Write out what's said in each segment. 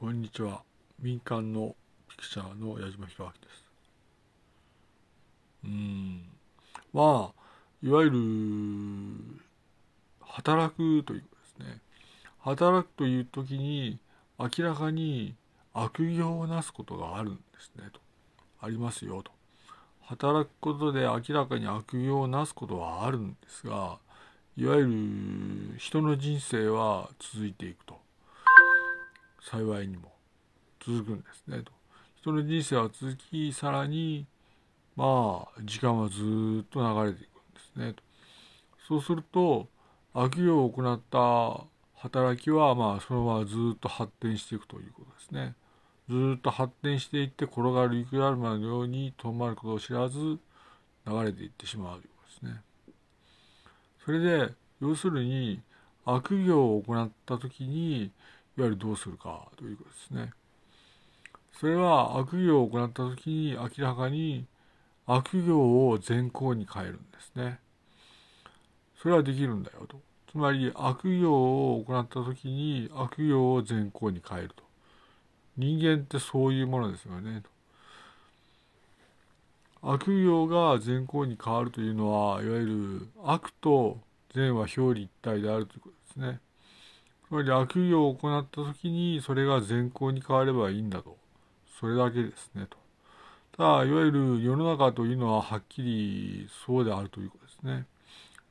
こんにちは。民間のピクチャーの矢島弘明です。うん。まあ、いわゆる、働くということですね。働くという時に、明らかに悪行をなすことがあるんですね、と。ありますよ、と。働くことで明らかに悪行をなすことはあるんですが、いわゆる人の人生は続いていく。幸いにも続くんですねと。人の人生は続き、さらに、まあ、時間はずっと流れていくんですねと。そうすると、悪行を行った働きは、まあ、そのままずっと発展していくということですね。ずっと発展していって、転がる雪だるまのように、とんまることを知らず、流れていってしまうということですね。それで、要するに、悪行を行った時に、わゆるどうするかということですね。それは悪行を行った時に明らかに悪行を善行に変えるんですね。それはできるんだよと。つまり悪行を行った時に悪行を善行に変えると。人間ってそういうものですよねと。悪行が善行に変わるというのは、いわゆる悪と善は表裏一体であるということですね。つまり悪行を行った時にそれが善行に変わればいいんだと。それだけですねと。ただ、いわゆる世の中というのははっきりそうであるということですね。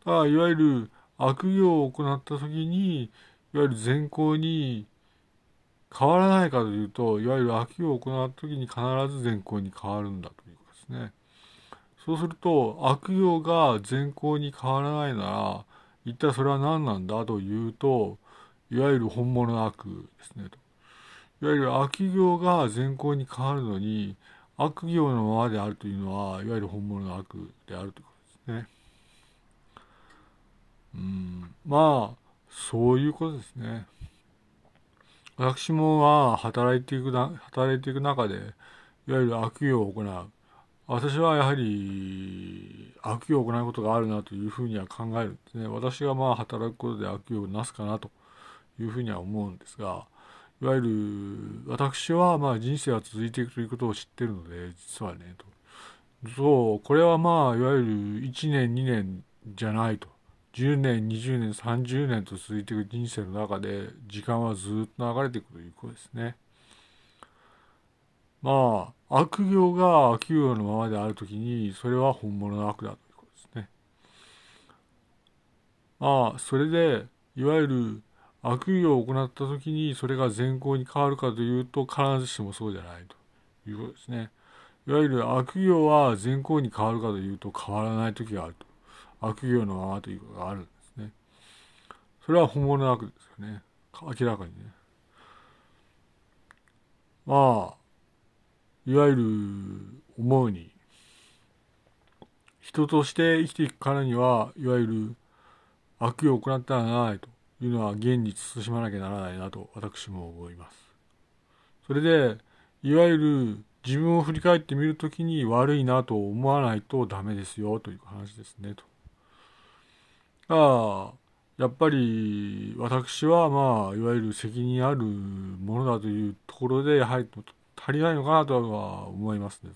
ただ、いわゆる悪行を行った時に、いわゆる善行に変わらないかというと、いわゆる悪行を行った時に必ず善行に変わるんだということですね。そうすると、悪行が善行に変わらないなら、一体それは何なんだというと、いわゆる本物の悪ですねと。いわゆる悪行が善行に変わるのに、悪行のままであるというのは、いわゆる本物の悪であるということですね。うん、まあ、そういうことですね。私もまあ、働いていくな、働いていく中で、いわゆる悪行を行う。私はやはり悪行を行うことがあるなというふうには考えるんですね。私がまあ働くことで悪行をなすかなというふうには思うんですが、いわゆる私はまあ人生は続いていくということを知ってるので、実はね、と。そう、これはまあ、いわゆる1年、2年じゃないと。10年、20年、30年と続いていく人生の中で、時間はずっと流れていくということですね。まあ、悪行が悪行のままであるときに、それは本物の悪だということですね。まあ、それで、いわゆる悪行を行った時にそれが善行に変わるかというと必ずしもそうじゃないということですね。いわゆる悪行は善行に変わるかというと変わらない時があると。悪行のままということがあるんですね。それは本物の悪ですよね。明らかにね。まあ、いわゆる思うに、人として生きていくからには、いわゆる悪行を行ってはならないと。いうのは現に慎まなきゃならないなと私も思います。それで、いわゆる自分を振り返ってみるときに悪いなと思わないとダメですよという話ですねと。ああ、やっぱり私はまあ、いわゆる責任あるものだというところで、やはり足りないのかなとは思いますね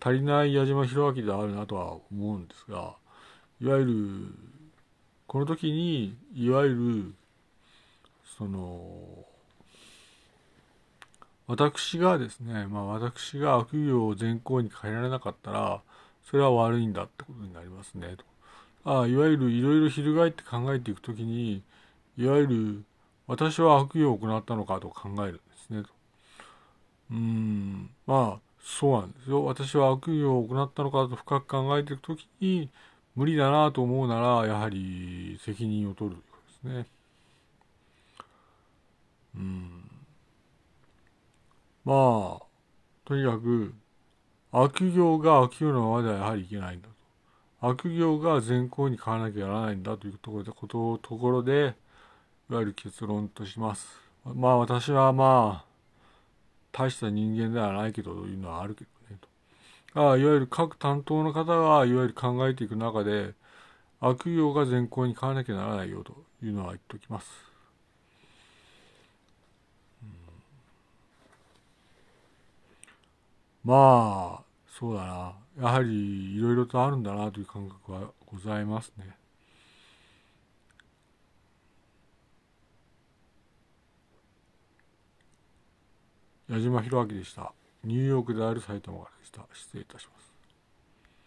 と。足りない矢島弘明であるなとは思うんですが、いわゆるこの時にいわゆるその私がですね、まあ、私が悪行を善行に変えられなかったらそれは悪いんだってことになりますねと。あいわゆるいろいろ翻って考えていくときにいわゆる私は悪行を行ったのかと考えるんですねと。うんまあそうなんですよ。私は悪行を行ったのかと深く考えていくときに無理だなと思うなら、やはり責任を取るということですね。うん。まあ、とにかく、悪行が悪行のままではやはりいけないんだと。悪行が善行に変わらなきゃならないんだというところで、ことところで、いわゆる結論とします。まあ私はまあ、大した人間ではないけどというのはあるけど、あいわゆる各担当の方がいわゆる考えていく中で悪用が善行に変わらなきゃならないよというのは言っておきます。うん、まあそうだなやはりいろいろとあるんだなという感覚はございますね。矢島弘明でした。ニューヨークである埼玉からでした。失礼いたします。